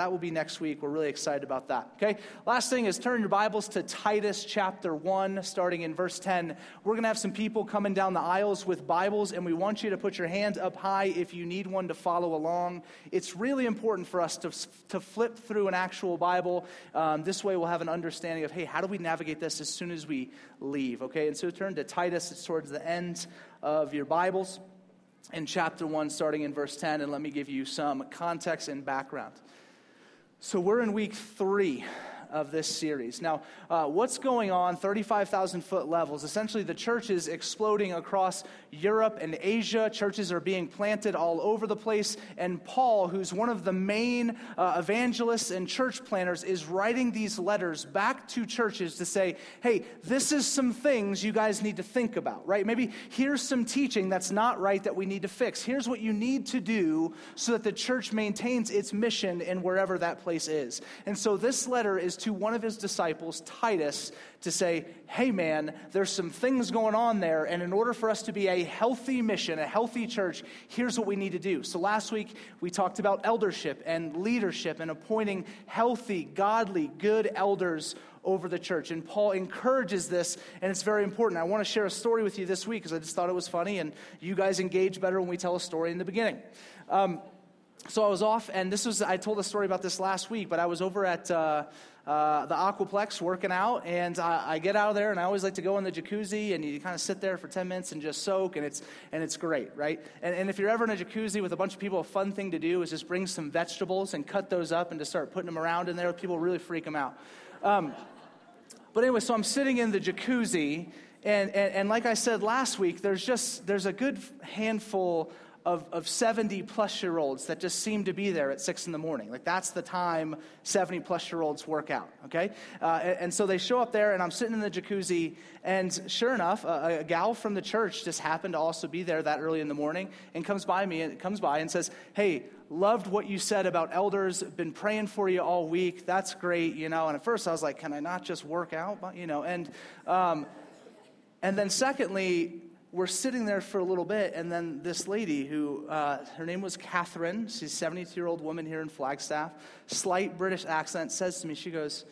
That will be next week. We're really excited about that. Okay? Last thing is turn your Bibles to Titus chapter 1, starting in verse 10. We're going to have some people coming down the aisles with Bibles, and we want you to put your hand up high if you need one to follow along. It's really important for us to, to flip through an actual Bible. Um, this way, we'll have an understanding of, hey, how do we navigate this as soon as we leave? Okay? And so turn to Titus. It's towards the end of your Bibles in chapter 1, starting in verse 10, and let me give you some context and background. So we're in week three of this series. Now, uh, what's going on, 35,000 foot levels? Essentially, the church is exploding across Europe and Asia. Churches are being planted all over the place. And Paul, who's one of the main uh, evangelists and church planners, is writing these letters back to churches to say, hey, this is some things you guys need to think about, right? Maybe here's some teaching that's not right that we need to fix. Here's what you need to do so that the church maintains its mission in wherever that place is. And so this letter is to one of his disciples, Titus, to say, hey man, there's some things going on there, and in order for us to be a healthy mission, a healthy church, here's what we need to do. So last week we talked about eldership and leadership and appointing healthy, godly, good elders over the church. And Paul encourages this, and it's very important. I want to share a story with you this week because I just thought it was funny, and you guys engage better when we tell a story in the beginning. Um, so I was off, and this was, I told a story about this last week, but I was over at uh, uh, the Aquaplex working out, and I, I, get out of there, and I always like to go in the jacuzzi, and you kind of sit there for 10 minutes and just soak, and it's, and it's great, right? And, and if you're ever in a jacuzzi with a bunch of people, a fun thing to do is just bring some vegetables and cut those up and to start putting them around in there. People really freak them out. Um, but anyway, so I'm sitting in the jacuzzi, and, and, and like I said last week, there's just, there's a good handful of, of 70 plus year olds that just seem to be there at 6 in the morning. Like, that's the time 70 plus year olds work out, okay? Uh, and, and, so they show up there, and I'm sitting in the jacuzzi, and sure enough, a, a, gal from the church just happened to also be there that early in the morning and comes by me and comes by and says, Hey, loved what you said about elders, been praying for you all week. That's great, you know. And at first I was like, Can I not just work out? You know, and. Um, and then, secondly, we're sitting there for a little bit, and then this lady, who uh, her name was Catherine, she's a 72 year old woman here in Flagstaff, slight British accent, says to me, she goes,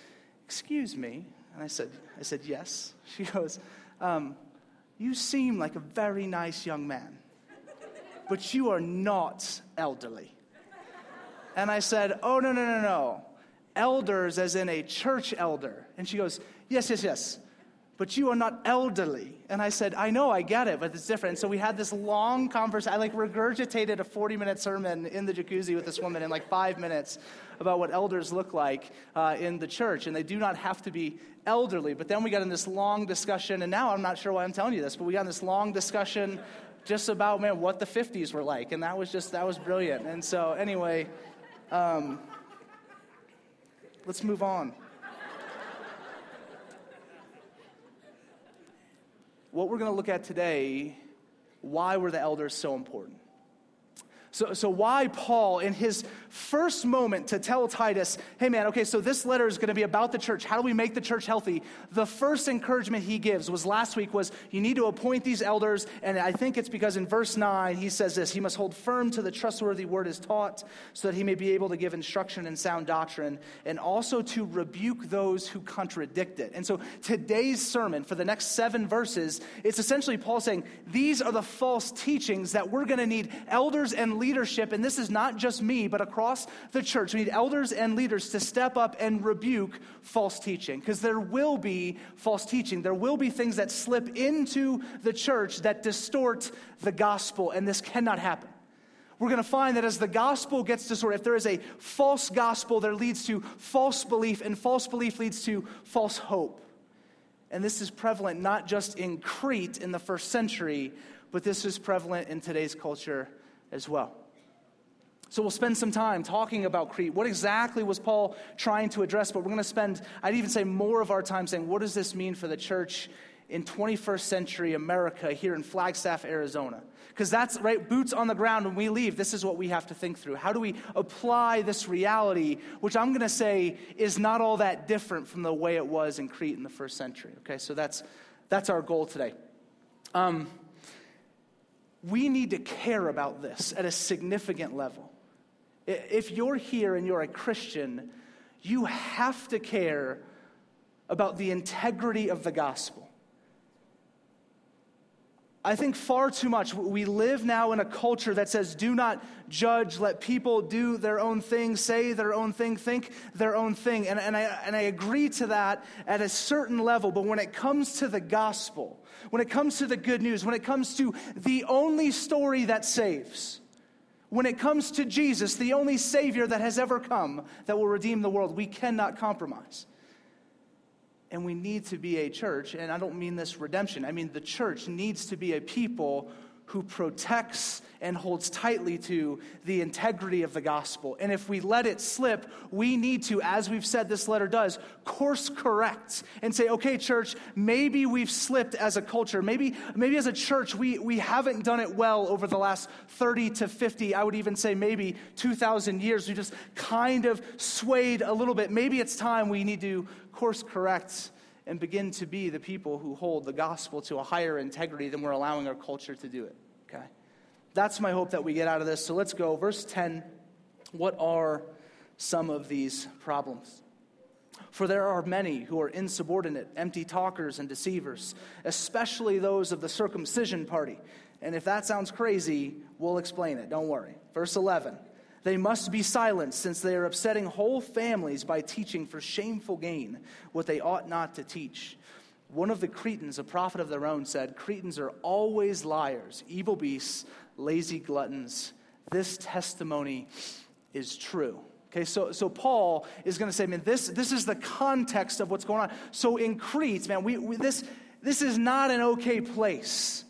"Excuse me," and I said, "I said yes." She goes, um, "You seem like a very nice young man, but you are not elderly." And I said, "Oh no no no no, elders as in a church elder," and she goes, "Yes yes yes." But you are not elderly. And I said, I know, I get it, but it's different. So we had this long conversation. I like regurgitated a 40 minute sermon in the jacuzzi with this woman in like five minutes about what elders look like uh, in the church. And they do not have to be elderly. But then we got in this long discussion, and now I'm not sure why I'm telling you this, but we got in this long discussion just about, man, what the 50s were like. And that was just, that was brilliant. And so, anyway, um, let's move on. What we're going to look at today, why were the elders so important? So, so why Paul, in his first moment to tell Titus, hey man, okay, so this letter is going to be about the church. How do we make the church healthy? The first encouragement he gives was last week was you need to appoint these elders. And I think it's because in verse 9 he says this he must hold firm to the trustworthy word is taught so that he may be able to give instruction in sound doctrine and also to rebuke those who contradict it. And so today's sermon for the next seven verses, it's essentially Paul saying these are the false teachings that we're going to need elders and leadership, and this is not just me, but across the church. We need elders and leaders to step up and rebuke false teaching because there will be false teaching. There will be things that slip into the church that distort the gospel, and this cannot happen we're going to find that as the gospel gets distorted, if there is a false gospel, there leads to false belief, and false belief leads to false hope. And this is prevalent not just in Crete in the first century, but this is prevalent in today's culture as well. So we'll spend some time talking about Crete. What exactly was Paul trying to address? But we're going to spend, I'd even say, more of our time saying, what does this mean for the church in 21st century America here in Flagstaff, Arizona? Because that's right, boots on the ground when we leave. This is what we have to think through. How do we apply this reality, which I'm going to say is not all that different from the way it was in Crete in the first century? Okay, so that's, that's our goal today. Um, we need to care about this at a significant level. If you're here and you're a Christian, you have to care about the integrity of the gospel. I think far too much. We live now in a culture that says, do not judge, let people do their own thing, say their own thing, think their own thing. And, and, I, and I agree to that at a certain level. But when it comes to the gospel, when it comes to the good news, when it comes to the only story that saves, when it comes to Jesus, the only Savior that has ever come that will redeem the world, we cannot compromise. And we need to be a church, and I don't mean this redemption, I mean the church needs to be a people who protects and holds tightly to the integrity of the gospel. And if we let it slip, we need to, as we've said this letter does, course correct and say, okay, church, maybe we've slipped as a culture. Maybe, maybe as a church, we, we haven't done it well over the last 30 to 50, I would even say maybe 2,000 years. We just kind of swayed a little bit. Maybe it's time we need to course correct and begin to be the people who hold the gospel to a higher integrity than we're allowing our culture to do it. Okay? That's my hope that we get out of this. So let's go. Verse 10 What are some of these problems? For there are many who are insubordinate, empty talkers, and deceivers, especially those of the circumcision party. And if that sounds crazy, we'll explain it. Don't worry. Verse 11 they must be silenced, since they are upsetting whole families by teaching for shameful gain what they ought not to teach. One of the Cretans, a prophet of their own, said, Cretans are always liars, evil beasts, lazy gluttons. This testimony is true. Okay, so, so Paul is going to say, man, this, this is the context of what's going on. So in Crete, man, we, we, this, this is not an okay place.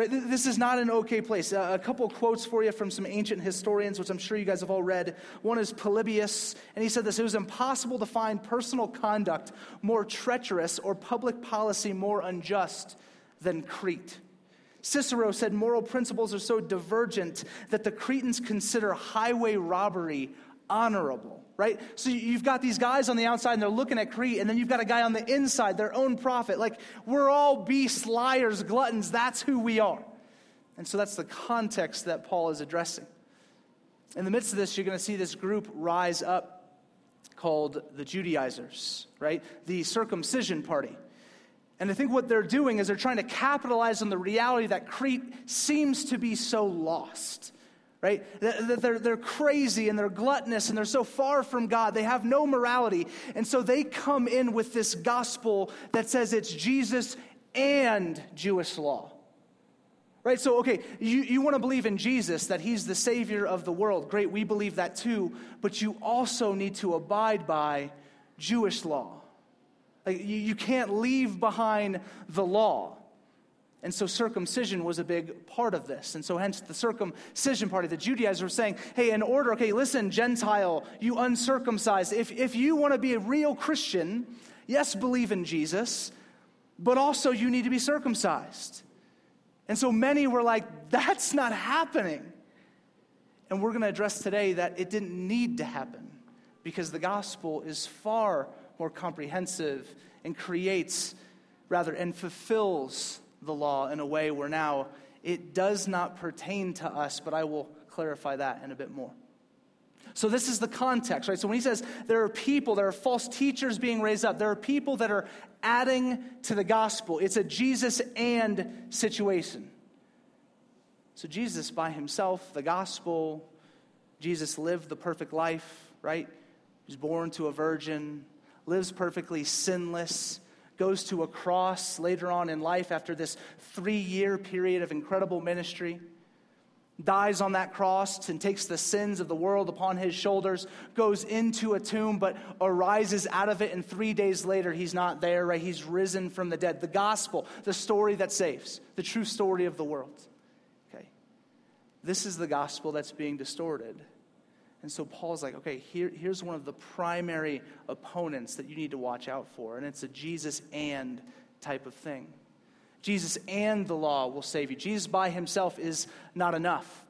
Right? This is not an okay place. a couple quotes for you from some ancient historians, which I'm sure you guys have all read. One is Polybius, and he said this It was impossible to find personal conduct more treacherous or public policy more unjust than Crete. Cicero said moral principles are so divergent that the Cretans consider highway robbery honorable right? So you've got these guys on the outside and they're looking at Crete, and then you've got a guy on the inside, their own prophet. Like, we're all beasts, liars, gluttons. That's who we are. And so that's the context that Paul is addressing. In the midst of this, you're going to see this group rise up called the Judaizers, right? The circumcision party. And I think what they're doing is they're trying to capitalize on the reality that Crete seems to be so lost right? They're, they're crazy and they're gluttonous and they're so far from God. They have no morality. And so they come in with this gospel that says it's Jesus and Jewish law. Right? So, okay, you, you want to believe in Jesus, that he's the Savior of the world. Great, we believe that too. But you also need to abide by Jewish law. Like, you, you can't leave behind the law. And so circumcision was a big part of this. And so, hence, the circumcision party, the Judaizers were saying, hey, in order, okay, listen, Gentile, you uncircumcised, if, if you want to be a real Christian, yes, believe in Jesus, but also you need to be circumcised. And so many were like, that's not happening. And we're going to address today that it didn't need to happen because the gospel is far more comprehensive and creates, rather, and fulfills the law in a way where now it does not pertain to us, but I will clarify that in a bit more. So, this is the context, right? So, when he says there are people, there are false teachers being raised up, there are people that are adding to the gospel. It's a Jesus and situation. So, Jesus by himself, the gospel, Jesus lived the perfect life, right? He was born to a virgin, lives perfectly sinless, goes to a cross later on in life after this three year period of incredible ministry, dies on that cross and takes the sins of the world upon his shoulders, goes into a tomb, but arises out of it, and three days later, he's not there, right? He's risen from the dead. The gospel, the story that saves, the true story of the world. Okay. This is the gospel that's being distorted. And so Paul's like, okay, here, here's one of the primary opponents that you need to watch out for. And it's a Jesus and type of thing. Jesus and the law will save you. Jesus by himself is not enough.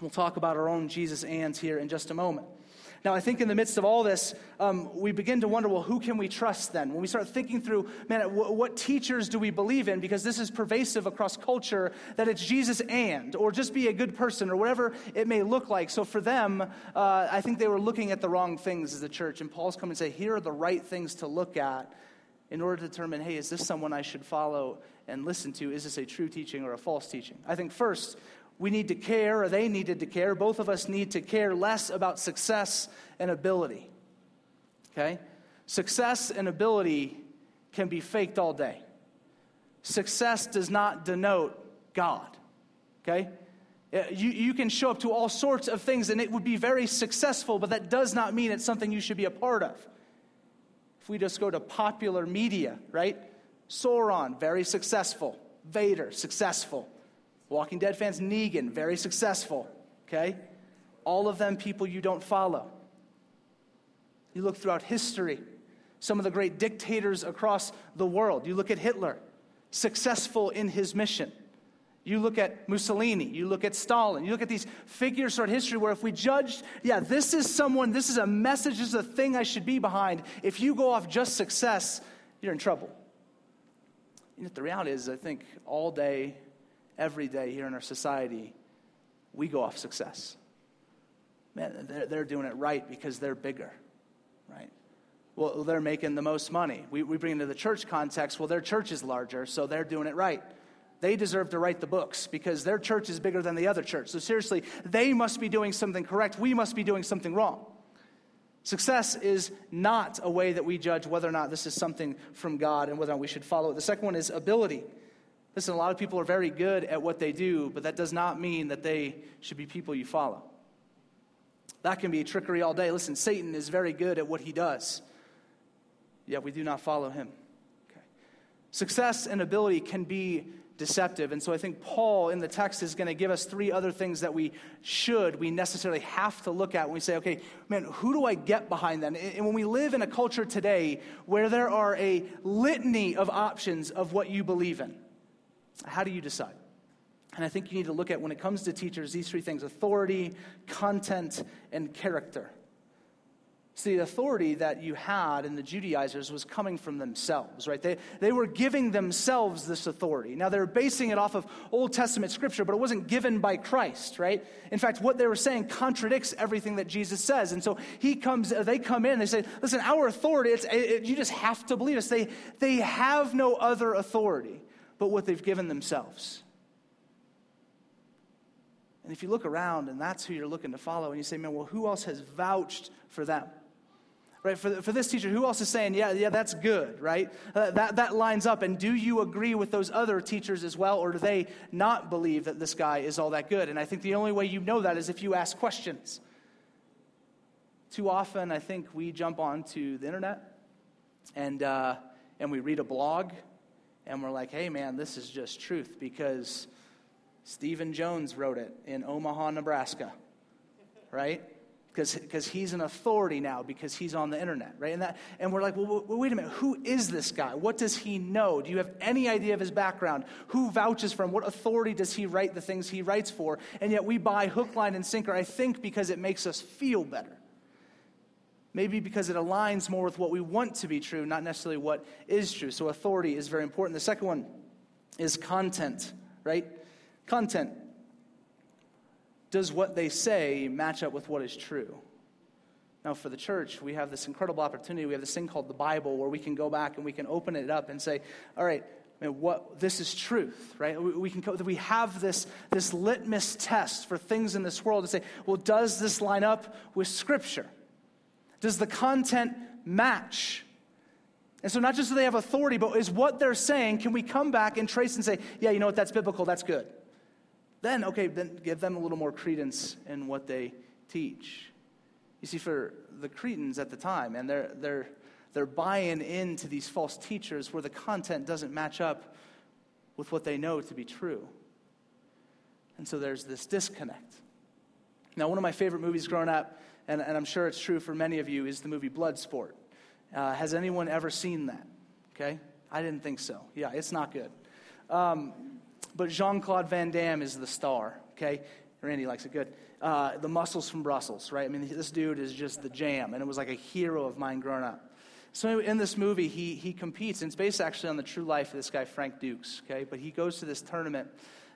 We'll talk about our own Jesus ands here in just a moment. Now, I think in the midst of all this, um, we begin to wonder well, who can we trust then? When we start thinking through, man, w- what teachers do we believe in? Because this is pervasive across culture that it's Jesus and, or just be a good person, or whatever it may look like. So for them, uh, I think they were looking at the wrong things as a church. And Paul's come and say, here are the right things to look at in order to determine hey, is this someone I should follow and listen to? Is this a true teaching or a false teaching? I think first, we need to care, or they needed to care. Both of us need to care less about success and ability. Okay? Success and ability can be faked all day. Success does not denote God. Okay? Uh, you, you can show up to all sorts of things and it would be very successful, but that does not mean it's something you should be a part of. If we just go to popular media, right? Sauron, very successful. Vader, successful. Walking Dead fans, Negan, very successful. Okay? All of them people you don't follow. You look throughout history, some of the great dictators across the world. You look at Hitler, successful in his mission. You look at Mussolini, you look at Stalin, you look at these figures throughout history where if we judged, yeah, this is someone, this is a message, this is a thing I should be behind. If you go off just success, you're in trouble. You know, the reality is, I think all day, every day here in our society, we go off success. Man, they're, they're doing it right because they're bigger, right? Well, they're making the most money. We, we bring into the church context, well, their church is larger, so they're doing it right they deserve to write the books because their church is bigger than the other church. So, seriously, they must be doing something correct. We must be doing something wrong. Success is not a way that we judge whether or not this is something from God and whether or not we should follow it. The second one is ability. Listen, a lot of people are very good at what they do, but that does not mean that they should be people you follow. That can be trickery all day. Listen, Satan is very good at what he does, yet we do not follow him. Okay. Success and ability can be deceptive. And so I think Paul in the text is going to give us three other things that we should, we necessarily have to look at when we say, okay, man, who do I get behind then? And when we live in a culture today where there are a litany of options of what you believe in, how do you decide? And I think you need to look at when it comes to teachers these three things authority, content, and character. See, the authority that you had in the Judaizers was coming from themselves, right? They, they were giving themselves this authority. Now, they were basing it off of Old Testament scripture, but it wasn't given by Christ, right? In fact, what they were saying contradicts everything that Jesus says. And so he comes, they come in, they say, listen, our authority, it's, it, you just have to believe us. They, they have no other authority but what they've given themselves. And if you look around and that's who you're looking to follow, and you say, man, well, who else has vouched for them? right? For, for this teacher, who else is saying, yeah, yeah, that's good, right? Uh, that, that lines up. And do you agree with those other teachers as well, or do they not believe that this guy is all that good? And I think the only way you know that is if you ask questions. Too often, I think we jump onto the internet and, uh, and we read a blog and we're like, hey, man, this is just truth because Stephen Jones wrote it in Omaha, Nebraska, right? because he's an authority now because he's on the internet, right? And, that, and we're like, well, wait a minute, who is this guy? What does he know? Do you have any idea of his background? Who vouches for him? What authority does he write the things he writes for? And yet we buy hook, line, and sinker, I think, because it makes us feel better. Maybe because it aligns more with what we want to be true, not necessarily what is true. So authority is very important. The second one is content, right? Content does what they say match up with what is true? Now, for the church, we have this incredible opportunity. We have this thing called the Bible where we can go back and we can open it up and say, all right, what this is truth, right? We, we can we have this, this litmus test for things in this world to say, well, does this line up with Scripture? Does the content match? And so, not just do they have authority, but is what they're saying, can we come back and trace and say, yeah, you know what, that's biblical, that's good? then, okay, then give them a little more credence in what they teach. You see, for the Cretans at the time, and they're, they're, they're buying into these false teachers where the content doesn't match up with what they know to be true. And so there's this disconnect. Now, one of my favorite movies growing up, and, and I'm sure it's true for many of you, is the movie Bloodsport. Uh, has anyone ever seen that? Okay? I didn't think so. Yeah, it's not good. Um, but Jean Claude Van Damme is the star, okay? Randy likes it good. Uh, the Muscles from Brussels, right? I mean, this dude is just the jam, and it was like a hero of mine growing up. So in this movie, he, he competes, and it's based actually on the true life of this guy, Frank Dux, okay? But he goes to this tournament,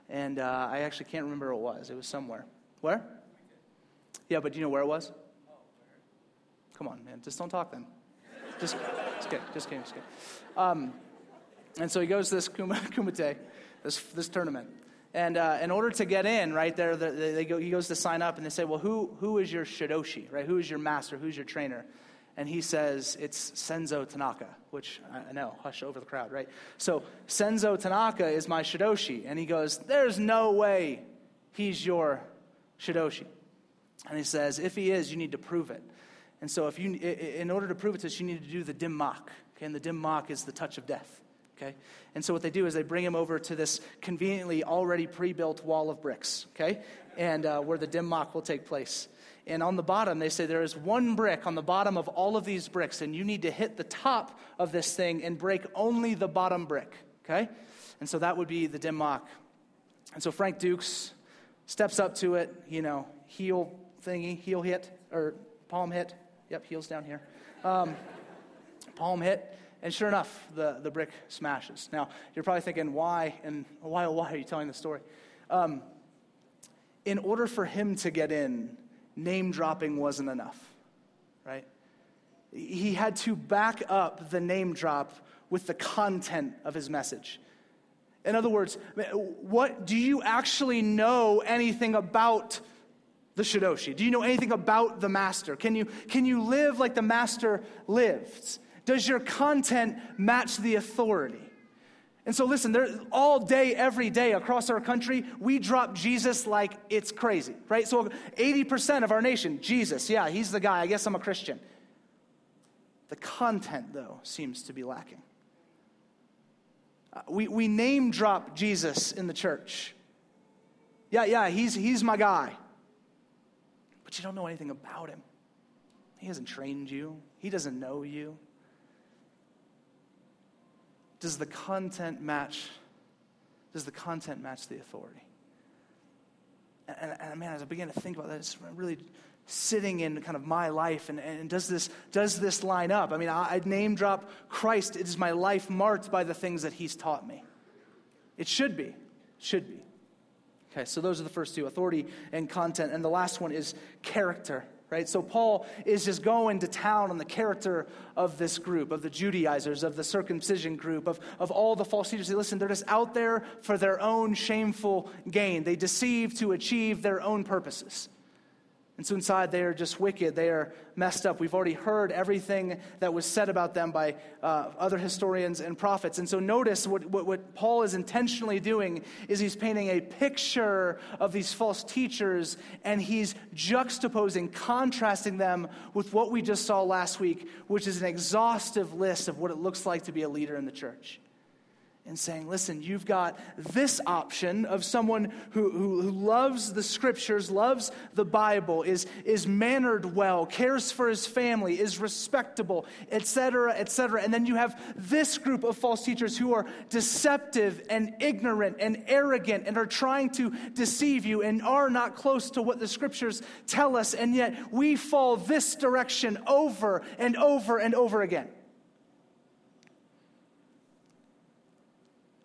and uh, I actually can't remember where it was. It was somewhere. Where? Yeah, but do you know where it was? Come on, man. Just don't talk then. Just, just kidding. Just kidding. Just kidding. Um, and so he goes to this Kumite, this, this tournament. And uh, in order to get in, right there, they, they go, he goes to sign up, and they say, Well, who, who is your Shidoshi, right? Who is your master? Who's your trainer? And he says, It's Senzo Tanaka, which I know, hush over the crowd, right? So Senzo Tanaka is my Shidoshi. And he goes, There's no way he's your Shidoshi. And he says, If he is, you need to prove it. And so, if you, in order to prove it to us, you need to do the dim mak. Okay? And the dim mak is the touch of death. Okay? And so, what they do is they bring him over to this conveniently already pre built wall of bricks. Okay? And uh, where the dim mak will take place. And on the bottom, they say there is one brick on the bottom of all of these bricks, and you need to hit the top of this thing and break only the bottom brick. Okay? And so that would be the dim mak. And so Frank Dux steps up to it, you know, heel thingy, heel hit, or palm hit, Yep, heels down here. Um, palm hit, and sure enough, the, the brick smashes. Now, you're probably thinking, why? And why, oh, why are you telling the story? Um, in order for him to get in, name dropping wasn't enough, right? He had to back up the name drop with the content of his message. In other words, what do you actually know anything about the Shidoshi? Do you know anything about the master? Can you, can you live like the master lived? Does your content match the authority? And so, listen, there, all day, every day across our country, we drop Jesus like it's crazy, right? So, 80% of our nation, Jesus, yeah, he's the guy. I guess I'm a Christian. The content, though, seems to be lacking. Uh, we, we name drop Jesus in the church. Yeah, yeah, he's, he's my guy but you don't know anything about him. He hasn't trained you, he doesn't know you. Does the content match? Does the content match the authority? And, and, man, as I began to think about that, it's really sitting in kind of my life and, and does this does this line up i mean I, I name drop christ it is my life marked by the things that he's taught me it should be should be Okay, so those are the first two authority and content. And the last one is character, right? So Paul is just going to town on the character of this group, of the Judaizers, of the circumcision group, of, of all the false teachers. Listen, they're just out there for their own shameful gain. They deceive to achieve their own purposes. And so inside, they are just wicked. They are messed up. We've already heard everything that was said about them by uh, other historians and prophets. And so notice what, what, what, Paul is intentionally doing is he's painting a picture of these false teachers and he's juxtaposing, contrasting them with what we just saw last week, which is an exhaustive list of what it looks like to be a leader in the church and saying, listen, you've got this option of someone who, who, who, loves the scriptures, loves the Bible, is, is mannered well, cares for his family, is respectable, etc., etc. And then you have this group of false teachers who are deceptive and ignorant and arrogant and are trying to deceive you and are not close to what the scriptures tell us. And yet we fall this direction over and over and over again.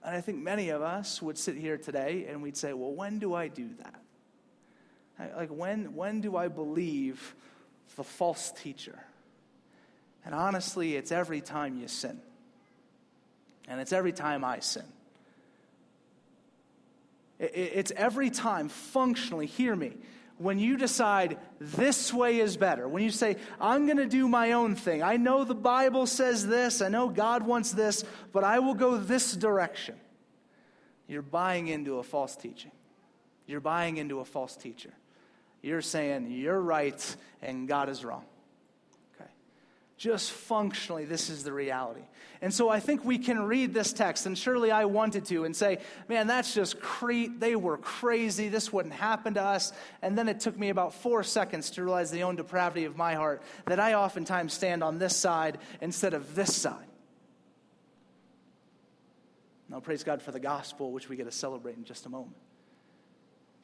And I think many of us would sit here today and we'd say, well, when do I do that? Like, when, when do I believe the false teacher? And honestly, it's every time you sin. And it's every time I sin. It's every time, functionally, hear me, when you decide this way is better, when you say, I'm going to do my own thing, I know the Bible says this, I know God wants this, but I will go this direction, you're buying into a false teaching. You're buying into a false teacher. You're saying you're right and God is wrong. Just functionally, this is the reality. And so I think we can read this text, and surely I wanted to, and say, man, that's just Crete. They were crazy. This wouldn't happen to us. And then it took me about four seconds to realize the own depravity of my heart that I oftentimes stand on this side instead of this side. Now, praise God for the gospel, which we get to celebrate in just a moment.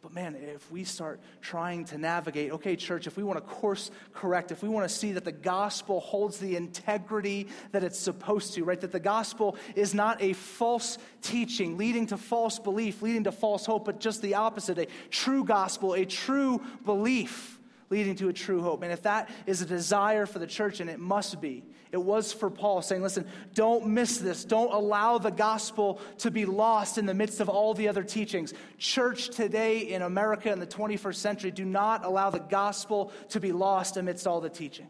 But man, if we start trying to navigate, okay, church, if we want to course correct, if we want to see that the gospel holds the integrity that it's supposed to, right? That the gospel is not a false teaching leading to false belief, leading to false hope, but just the opposite a true gospel, a true belief leading to a true hope. And if that is a desire for the church, and it must be, it was for Paul saying, listen, don't miss this. Don't allow the gospel to be lost in the midst of all the other teachings. Church today in America in the 21st century, do not allow the gospel to be lost amidst all the teaching.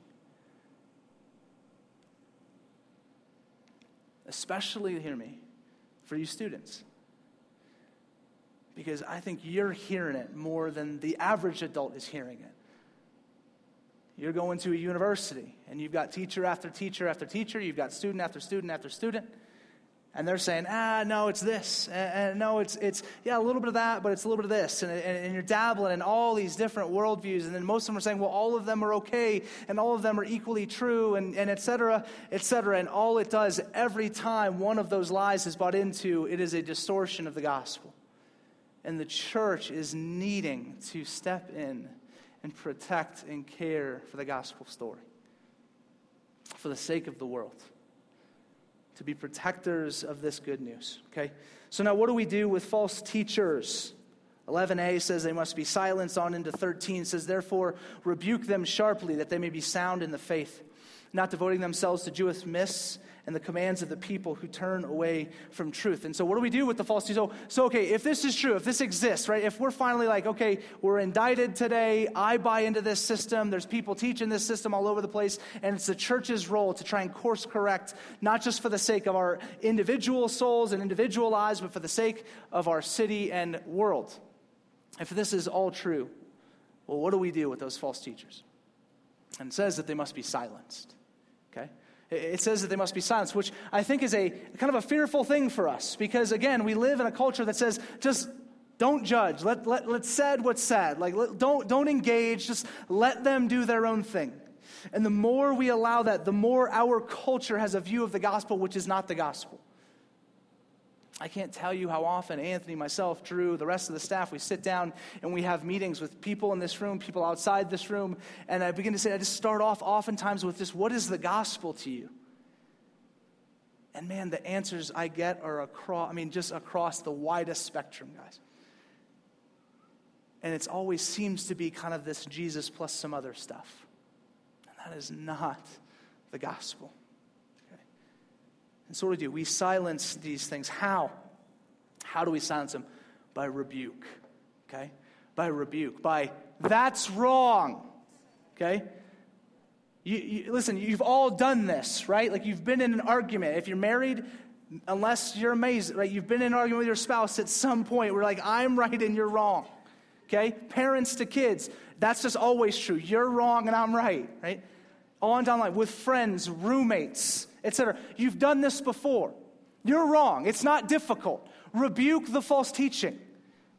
Especially, hear me, for you students. Because I think you're hearing it more than the average adult is hearing it. You're going to a university and you've got teacher after teacher after teacher, you've got student after student after student. And they're saying, ah, no, it's this. And, and, no, it's, it's, yeah, a little bit of that, but it's a little bit of this. And, and, and, you're dabbling in all these different worldviews. And then most of them are saying, well, all of them are okay, and all of them are equally true, and, and et cetera, et cetera. And all it does, every time one of those lies is bought into, it is a distortion of the gospel. And the church is needing to step in and protect and care for the gospel story for the sake of the world. To be protectors of this good news, okay? So now what do we do with false teachers? 11a says they must be silenced on into 13 says therefore rebuke them sharply that they may be sound in the faith not devoting themselves to Jewish myths and the commands of the people who turn away from truth. And so, what do we do with the false teachers? So, so, okay, if this is true, if this exists, right, if we're finally like, okay, we're indicted today, I buy into this system, there's people teaching this system all over the place, and it's the church's role to try and course correct, not just for the sake of our individual souls and individual lives, but for the sake of our city and world. If this is all true, well, what do we do with those false teachers? And says that they must be silenced. It says that they must be silenced, which I think is a kind of a fearful thing for us because, again, we live in a culture that says just don't judge. Let, let, let said what's said. Like, let, don't, don't engage. Just let them do their own thing. And the more we allow that, the more our culture has a view of the gospel, which is not the gospel. I can't tell you how often Anthony, myself, Drew, the rest of the staff, we sit down and we have meetings with people in this room, people outside this room, and I begin to say, I just start off oftentimes with this what is the gospel to you? And man, the answers I get are across, I mean, just across the widest spectrum, guys. And it always seems to be kind of this Jesus plus some other stuff. And that is not the gospel. And so do we do? We silence these things. How? How do we silence them? By rebuke. Okay? By rebuke. By, that's wrong. Okay? You, you, listen, you've all done this, right? Like you've been in an argument. If you're married, unless you're amazed, right? You've been in an argument with your spouse at some point where like, I'm right and you're wrong. Okay? Parents to kids, that's just always true. You're wrong and I'm right, right? On down the line with friends, roommates, etc. You've done this before. You're wrong. It's not difficult. Rebuke the false teaching.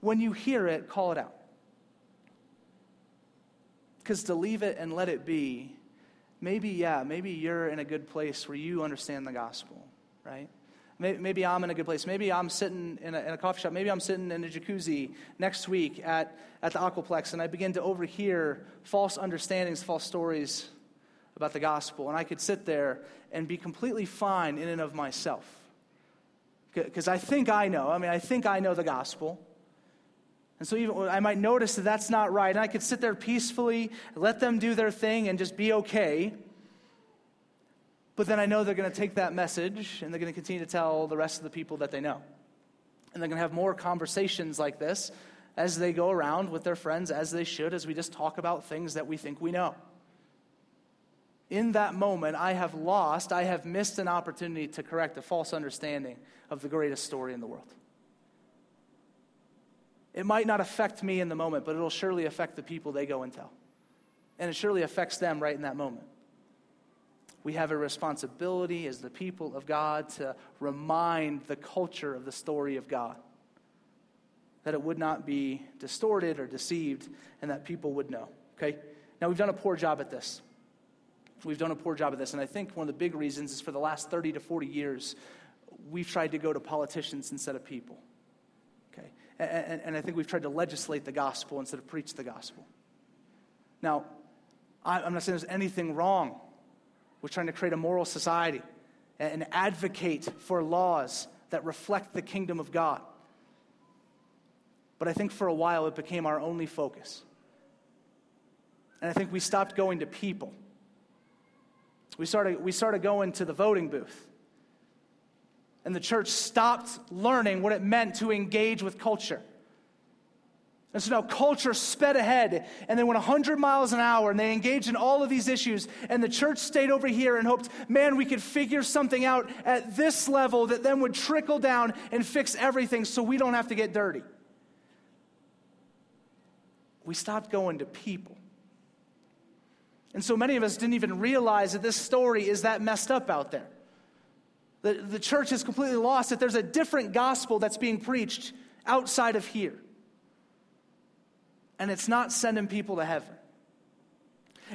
When you hear it, call it out. Because to leave it and let it be, maybe, yeah, maybe you're in a good place where you understand the gospel, right? Maybe I'm in a good place. Maybe I'm sitting in a, in a, coffee shop. Maybe I'm sitting in a jacuzzi next week at, at the Aquaplex, and I begin to overhear false understandings, false stories about the gospel. And I could sit there and be completely fine in and of myself. Because I think I know. I mean, I think I know the gospel. And so even I might notice that that's not right. And I could sit there peacefully, let them do their thing, and just be okay. But then I know they're going to take that message and they're going to continue to tell the rest of the people that they know. And they're going to have more conversations like this as they go around with their friends, as they should, as we just talk about things that we think we know in that moment, I have lost, I have missed an opportunity to correct a false understanding of the greatest story in the world. It might not affect me in the moment, but it'll surely affect the people they go and tell. And it surely affects them right in that moment. We have a responsibility as the people of God to remind the culture of the story of God. That it would not be distorted or deceived, and that people would know. Okay? Now, we've done a poor job at this. We've done a poor job of this. And I think one of the big reasons is for the last 30 to 40 years, we've tried to go to politicians instead of people. Okay? And, and I think we've tried to legislate the gospel instead of preach the gospel. Now, I'm not saying there's anything wrong with trying to create a moral society and advocate for laws that reflect the kingdom of God. But I think for a while it became our only focus. And I think we stopped going to people. We started, we started going to the voting booth. And the church stopped learning what it meant to engage with culture. And so now culture sped ahead and they went 100 miles an hour and they engaged in all of these issues. And the church stayed over here and hoped, man, we could figure something out at this level that then would trickle down and fix everything so we don't have to get dirty. We stopped going to people. And so many of us didn't even realize that this story is that messed up out there. The, the church is completely lost, that there's a different gospel that's being preached outside of here. And it's not sending people to heaven.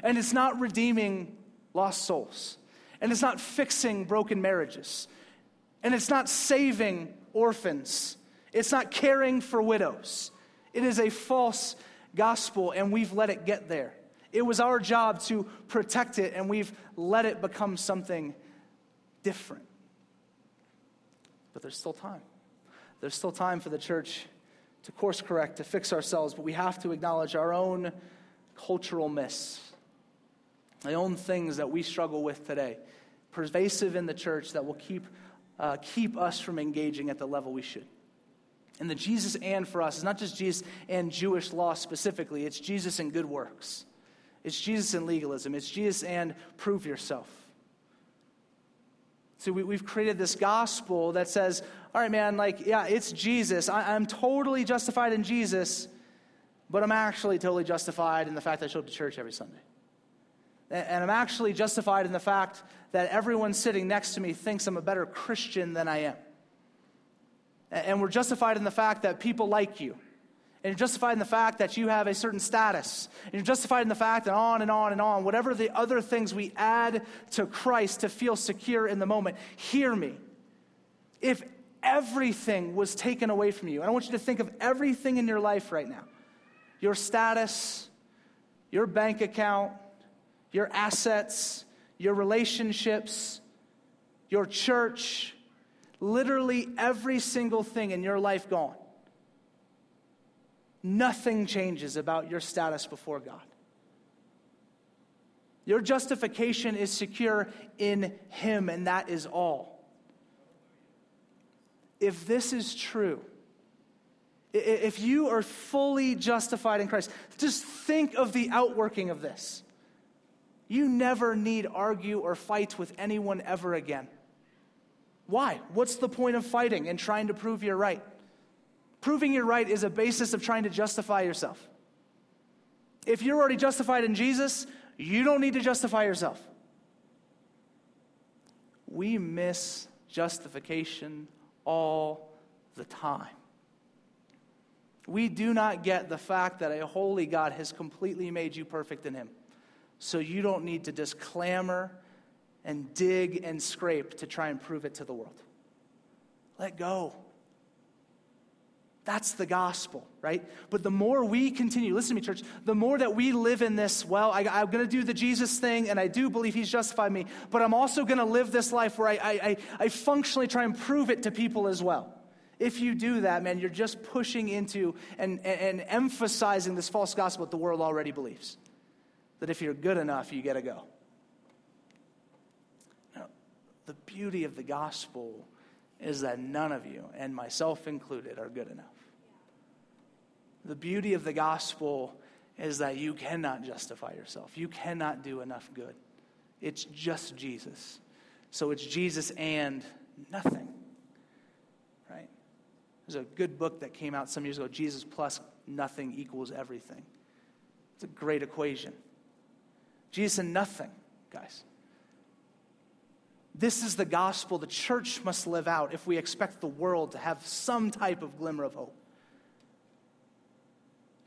And it's not redeeming lost souls. And it's not fixing broken marriages. And it's not saving orphans. It's not caring for widows. It is a false gospel, and we've let it get there. It was our job to protect it, and we've let it become something different. But there's still time. There's still time for the church to course correct, to fix ourselves, but we have to acknowledge our own cultural miss, the own things that we struggle with today, pervasive in the church that will keep, uh, keep us from engaging at the level we should. And the Jesus and for us is not just Jesus and Jewish law specifically, it's Jesus and good works. It's Jesus and legalism. It's Jesus and prove yourself. So we, have created this gospel that says, all right, man, like, yeah, it's Jesus. I, I'm totally justified in Jesus, but I'm actually totally justified in the fact that I show up to church every Sunday. And I'm actually justified in the fact that everyone sitting next to me thinks I'm a better Christian than I am. And we're justified in the fact that people like you and you're justified in the fact that you have a certain status. And you're justified in the fact that on and on and on, whatever the other things we add to Christ to feel secure in the moment. Hear me. If everything was taken away from you, and I want you to think of everything in your life right now your status, your bank account, your assets, your relationships, your church, literally every single thing in your life gone nothing changes about your status before God. Your justification is secure in Him, and that is all. If this is true, if you are fully justified in Christ, just think of the outworking of this. You never need argue or fight with anyone ever again. Why? What's the point of fighting and trying to prove you're right? Proving you're right is a basis of trying to justify yourself. If you're already justified in Jesus, you don't need to justify yourself. We miss justification all the time. We do not get the fact that a holy God has completely made you perfect in Him. So you don't need to just clamor and dig and scrape to try and prove it to the world. Let go. That's the gospel, right? But the more we continue, listen to me, church, the more that we live in this, well, I, am going to do the Jesus thing, and I do believe he's justified me, but I'm also going to live this life where I, I, I functionally try and prove it to people as well. If you do that, man, you're just pushing into and, and, and emphasizing this false gospel that the world already believes. That if you're good enough, you get to go. Now, the beauty of the gospel is that none of you, and myself included, are good enough. The beauty of the gospel is that you cannot justify yourself. You cannot do enough good. It's just Jesus. So it's Jesus and nothing. Right? There's a good book that came out some years ago Jesus plus nothing equals everything. It's a great equation. Jesus and nothing, guys. This is the gospel the church must live out if we expect the world to have some type of glimmer of hope.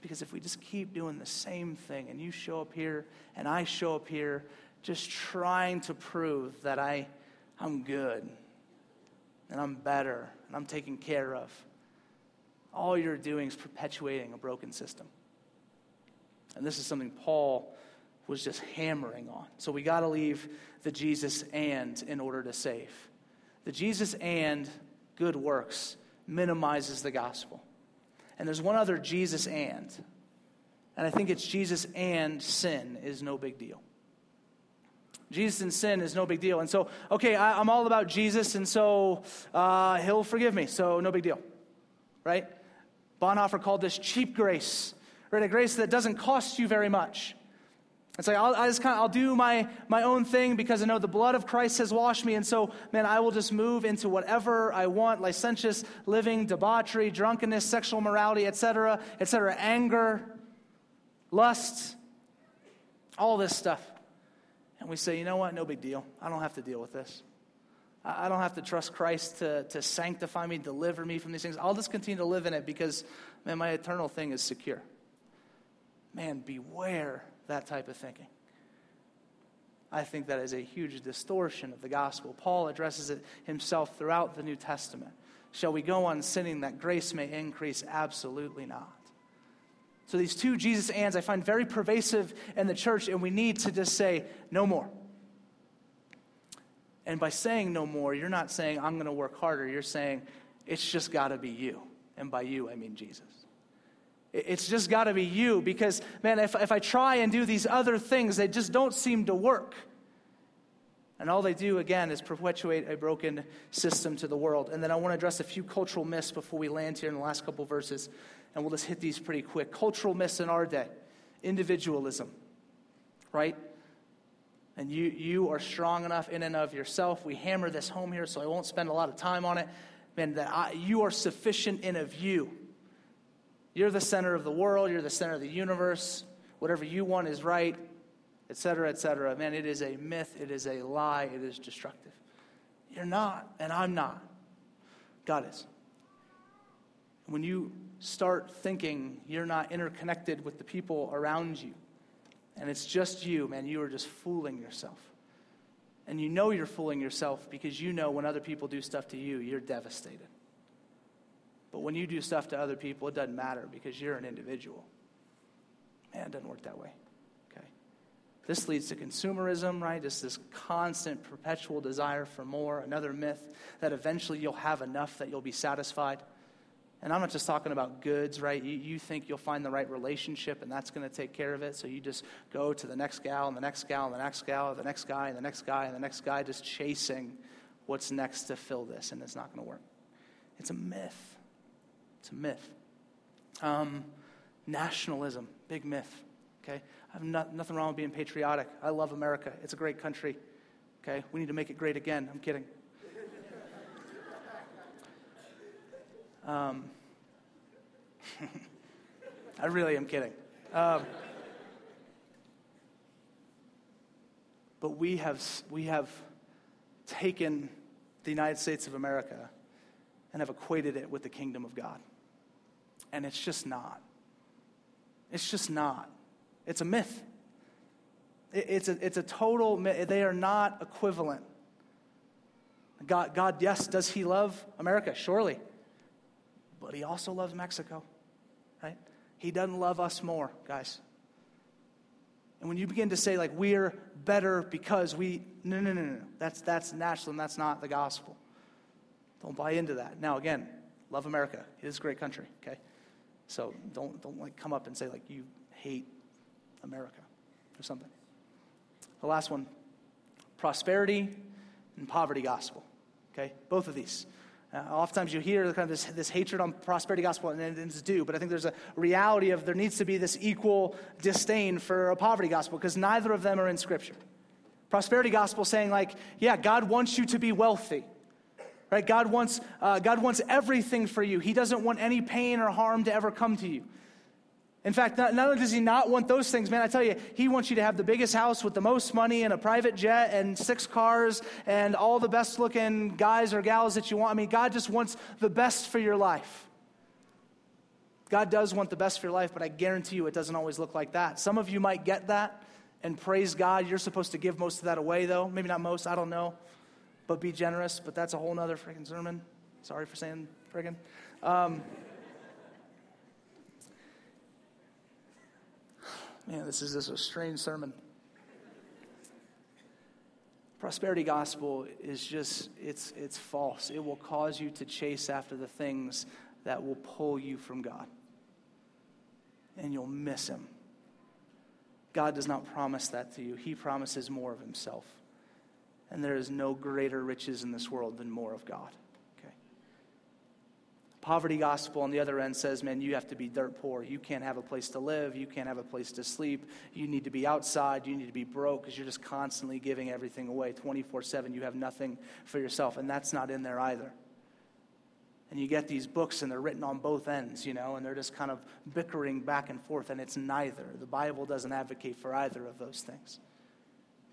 Because if we just keep doing the same thing and you show up here and I show up here just trying to prove that I, I'm good and I'm better and I'm taken care of, all you're doing is perpetuating a broken system. And this is something Paul was just hammering on. So we got to leave the Jesus and in order to save. The Jesus and good works minimizes the gospel. And there's one other Jesus and. And I think it's Jesus and sin is no big deal. Jesus and sin is no big deal. And so, okay, I, am all about Jesus, and so uh, he'll forgive me, so no big deal. Right? Bonhoeffer called this cheap grace, right? A grace that doesn't cost you very much. It's like, I'll, I just kind of, I'll do my, my own thing because I know the blood of Christ has washed me. And so, man, I will just move into whatever I want licentious living, debauchery, drunkenness, sexual morality, etc., etc., anger, lust, all this stuff. And we say, you know what? No big deal. I don't have to deal with this. I don't have to trust Christ to, to sanctify me, deliver me from these things. I'll just continue to live in it because, man, my eternal thing is secure. Man, beware that type of thinking. I think that is a huge distortion of the gospel. Paul addresses it himself throughout the New Testament. Shall we go on sinning that grace may increase? Absolutely not. So these two Jesus ands I find very pervasive in the church, and we need to just say, no more. And by saying no more, you're not saying, I'm going to work harder. You're saying, it's just got to be you. And by you, I mean Jesus. It's just got to be you because, man, if, if I try and do these other things, they just don't seem to work. And all they do, again, is perpetuate a broken system to the world. And then I want to address a few cultural myths before we land here in the last couple verses. And we'll just hit these pretty quick. Cultural myths in our day individualism, right? And you, you are strong enough in and of yourself. We hammer this home here, so I won't spend a lot of time on it. Man, that I, you are sufficient in of you. You're the center of the world, you're the center of the universe. Whatever you want is right, etc., etc. Man, it is a myth, it is a lie, it is destructive. You're not, and I'm not. God is. When you start thinking you're not interconnected with the people around you, and it's just you, man, you are just fooling yourself. And you know you're fooling yourself because you know when other people do stuff to you, you're devastated. But when you do stuff to other people, it doesn't matter because you're an individual. Man, it doesn't work that way. Okay. This leads to consumerism, right? Just this constant, perpetual desire for more. Another myth that eventually you'll have enough that you'll be satisfied. And I'm not just talking about goods, right? You, you think you'll find the right relationship and that's going to take care of it. So you just go to the next gal and the next gal and the next gal, and the next guy and the next guy and the next guy, just chasing what's next to fill this, and it's not going to work. It's a myth. It's a myth. Um, nationalism, big myth. Okay? I have not, nothing wrong with being patriotic. I love America. It's a great country. Okay? We need to make it great again. I'm kidding. Um, I really am kidding. Um, but we have, we have taken the United States of America and have equated it with the kingdom of God. And it's just not. It's just not. It's a myth. It's a, it's a total myth. They are not equivalent. God, God, yes, does He love America? Surely. But He also loves Mexico, right? He doesn't love us more, guys. And when you begin to say, like, we're better because we, no, no, no, no. That's, that's national and that's not the gospel. Don't buy into that. Now, again, love America. It is a great country, okay? So don't, don't like come up and say like you hate America or something. The last one, prosperity and poverty gospel. Okay, both of these. Uh, oftentimes you hear kind of this, this hatred on prosperity gospel, and it's due, but I think there's a reality of there needs to be this equal disdain for a poverty gospel because neither of them are in Scripture. Prosperity gospel saying, like, yeah, God wants you to be wealthy. Right? God wants, uh, God wants everything for you. He doesn't want any pain or harm to ever come to you. In fact, not, not, only does he not want those things, man, I tell you, he wants you to have the biggest house with the most money and a private jet and six cars and all the best looking guys or gals that you want. I mean, God just wants the best for your life. God does want the best for your life, but I guarantee you it doesn't always look like that. Some of you might get that and praise God. You're supposed to give most of that away, though. Maybe not most, I don't know but be generous. But that's a whole nother freaking sermon. Sorry for saying friggin'. Um, man, this is just a strange sermon. Prosperity gospel is just, it's, it's false. It will cause you to chase after the things that will pull you from God. And you'll miss Him. God does not promise that to you, He promises more of Himself. And there is no greater riches in this world than more of God. Okay? Poverty gospel on the other end says, man, you have to be dirt poor. You can't have a place to live. You can't have a place to sleep. You need to be outside. You need to be broke because you're just constantly giving everything away 24 7. You have nothing for yourself. And that's not in there either. And you get these books and they're written on both ends, you know, and they're just kind of bickering back and forth, and it's neither. The Bible doesn't advocate for either of those things.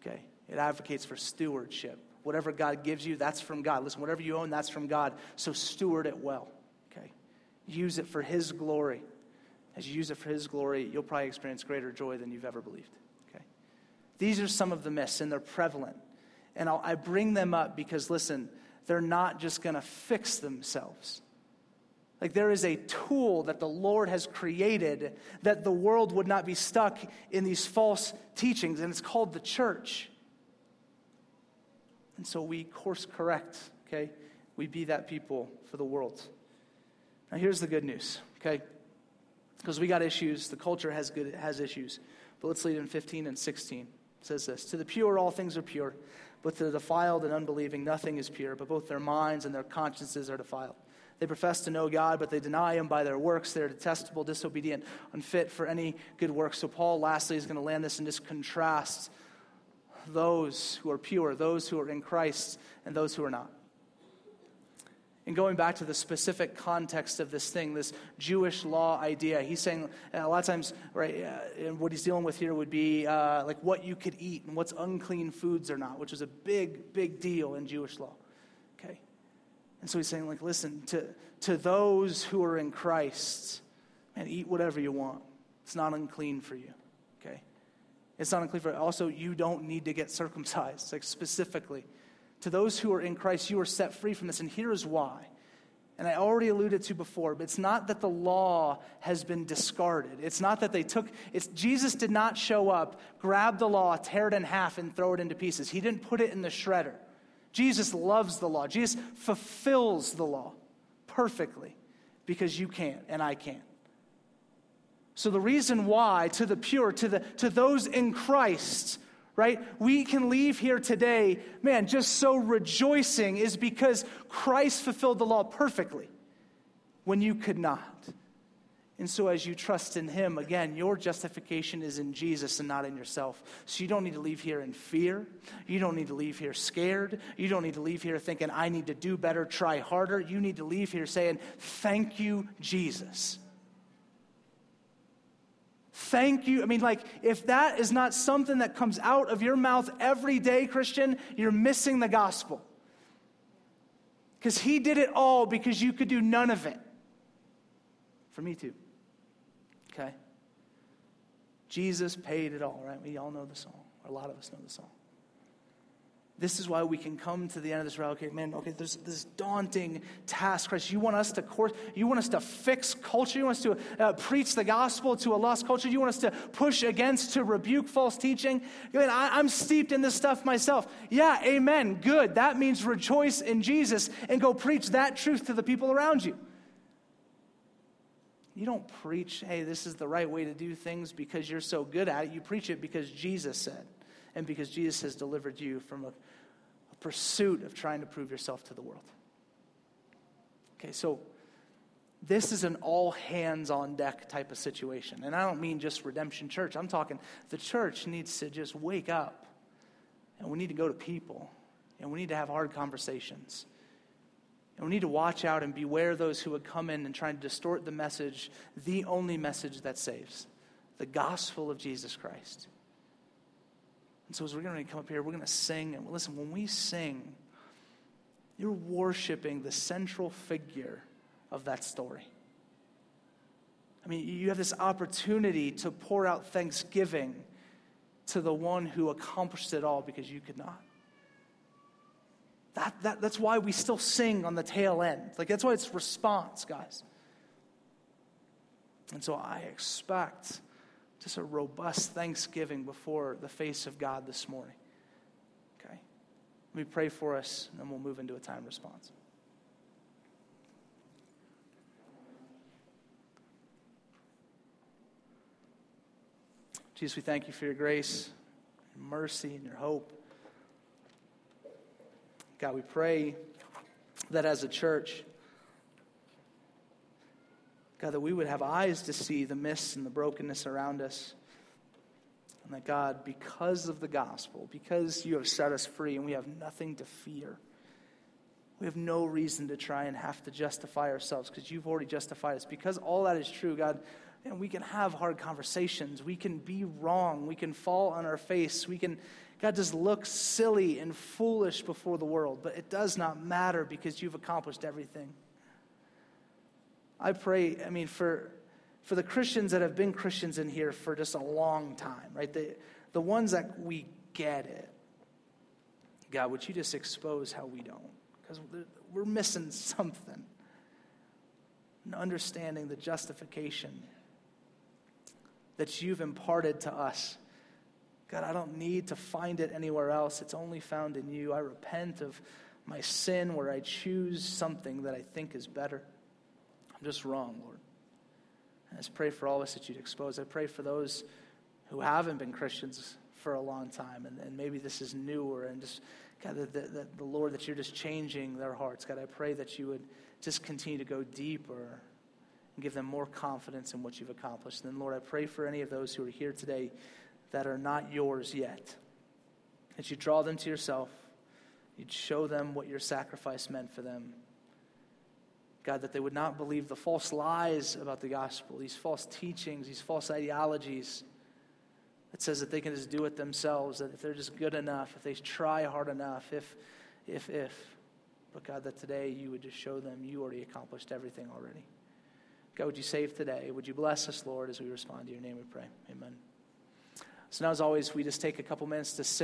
Okay? It advocates for stewardship. Whatever God gives you, that's from God. Listen, whatever you own, that's from God. So steward it well. Okay? Use it for His glory. As you use it for His glory, you'll probably experience greater joy than you've ever believed. Okay? These are some of the myths, and they're prevalent. And I'll, I bring them up because, listen, they're not just going to fix themselves. Like there is a tool that the Lord has created that the world would not be stuck in these false teachings, and it's called the church. And so we course correct, okay? We be that people for the world. Now, here's the good news, okay? Because we got issues. The culture has, good, has issues. But let's lead in 15 and 16. It says this To the pure, all things are pure. But to the defiled and unbelieving, nothing is pure, but both their minds and their consciences are defiled. They profess to know God, but they deny Him by their works. They are detestable, disobedient, unfit for any good work. So, Paul, lastly, is going to land this and just contrast those who are pure, those who are in Christ, and those who are not. And going back to the specific context of this thing, this Jewish law idea, he's saying uh, a lot of times, right, uh, and what he's dealing with here would be uh, like what you could eat and what's unclean foods or not, which is a big, big deal in Jewish law. Okay? And so he's saying, like, listen, to, to those who are in Christ, and eat whatever you want. It's not unclean for you. It's not unclean for. Also, you don't need to get circumcised, like specifically. To those who are in Christ, you are set free from this. And here is why. And I already alluded to before, but it's not that the law has been discarded. It's not that they took it's Jesus did not show up, grab the law, tear it in half and throw it into pieces. He didn't put it in the shredder. Jesus loves the law. Jesus fulfills the law perfectly because you can't and I can't. So the reason why to the pure, to the to those in Christ, right? We can leave here today, man, just so rejoicing is because Christ fulfilled the law perfectly when you could not. And so, as you trust in Him, again, your justification is in Jesus and not in yourself. So, you don't need to leave here in fear. You don't need to leave here scared. You don't need to leave here thinking, I need to do better, try harder. You need to leave here saying, Thank you, Jesus. Thank you. I mean, like, if that is not something that comes out of your mouth every day, Christian, you're missing the gospel. Because he did it all because you could do none of it. For me, too. Okay? Jesus paid it all, right? We all know the song, or a lot of us know the song. This is why we can come to the end of this route. Okay, man, okay, there's this daunting task, Christ. You want us to course, you want us to fix culture. You want us to uh, preach the gospel to a lost culture. You want us to push against, to rebuke false teaching. Man, I, I'm steeped in this stuff myself. Yeah, amen. Good. That means rejoice in Jesus and go preach that truth to the people around you. You don't preach, hey, this is the right way to do things because you're so good at it. You preach it because Jesus said and because Jesus has delivered you from a, a pursuit of trying to prove yourself to the world. Okay, so this is an all hands on deck type of situation. And I don't mean just Redemption Church. I'm talking the church needs to just wake up and we need to go to people and we need to have hard conversations. And we need to watch out and beware those who would come in and try to distort the message, the only message that saves the gospel of Jesus Christ. And so as we're going to come up here, we're going to sing. And listen, when we sing, you're worshiping the central figure of that story. I mean, you have this opportunity to pour out thanksgiving to the one who accomplished it all because you could not. That, that, that's why we still sing on the tail end. Like, that's why it's response, guys. And so I expect just a robust thanksgiving before the face of God this morning. Okay? Let me pray for us, and then we'll move into a time response. Jesus, we thank you for your grace, and mercy, and your hope. God, we pray that as a church, God, that we would have eyes to see the mists and the brokenness around us. And that, God, because of the gospel, because you have set us free and we have nothing to fear, we have no reason to try and have to justify ourselves because you've already justified us. Because all that is true, God, and we can have hard conversations. We can be wrong. We can fall on our face. We can, God, just look silly and foolish before the world. But it does not matter because you've accomplished everything. I pray, I mean, for, for the Christians that have been Christians in here for just a long time, right? The, the ones that we get it. God, would you just expose how we don't? Because we're missing something. And understanding the justification that you've imparted to us. God, I don't need to find it anywhere else. It's only found in you. I repent of my sin where I choose something that I think is better. Just wrong, Lord. I just pray for all of us that you'd expose. I pray for those who haven't been Christians for a long time, and, and maybe this is newer, and just, God, the, the Lord, that you're just changing their hearts. God, I pray that you would just continue to go deeper and give them more confidence in what you've accomplished. And then, Lord, I pray for any of those who are here today that are not yours yet, that you draw them to yourself, you'd show them what your sacrifice meant for them. God, that they would not believe the false lies about the gospel, these false teachings, these false ideologies that says that they can just do it themselves, that if they're just good enough, if they try hard enough, if, if, if. But God, that today you would just show them you already accomplished everything already. God, would you save today? Would you bless us, Lord, as we respond to your name, we pray. Amen. So now, as always, we just take a couple minutes to sit.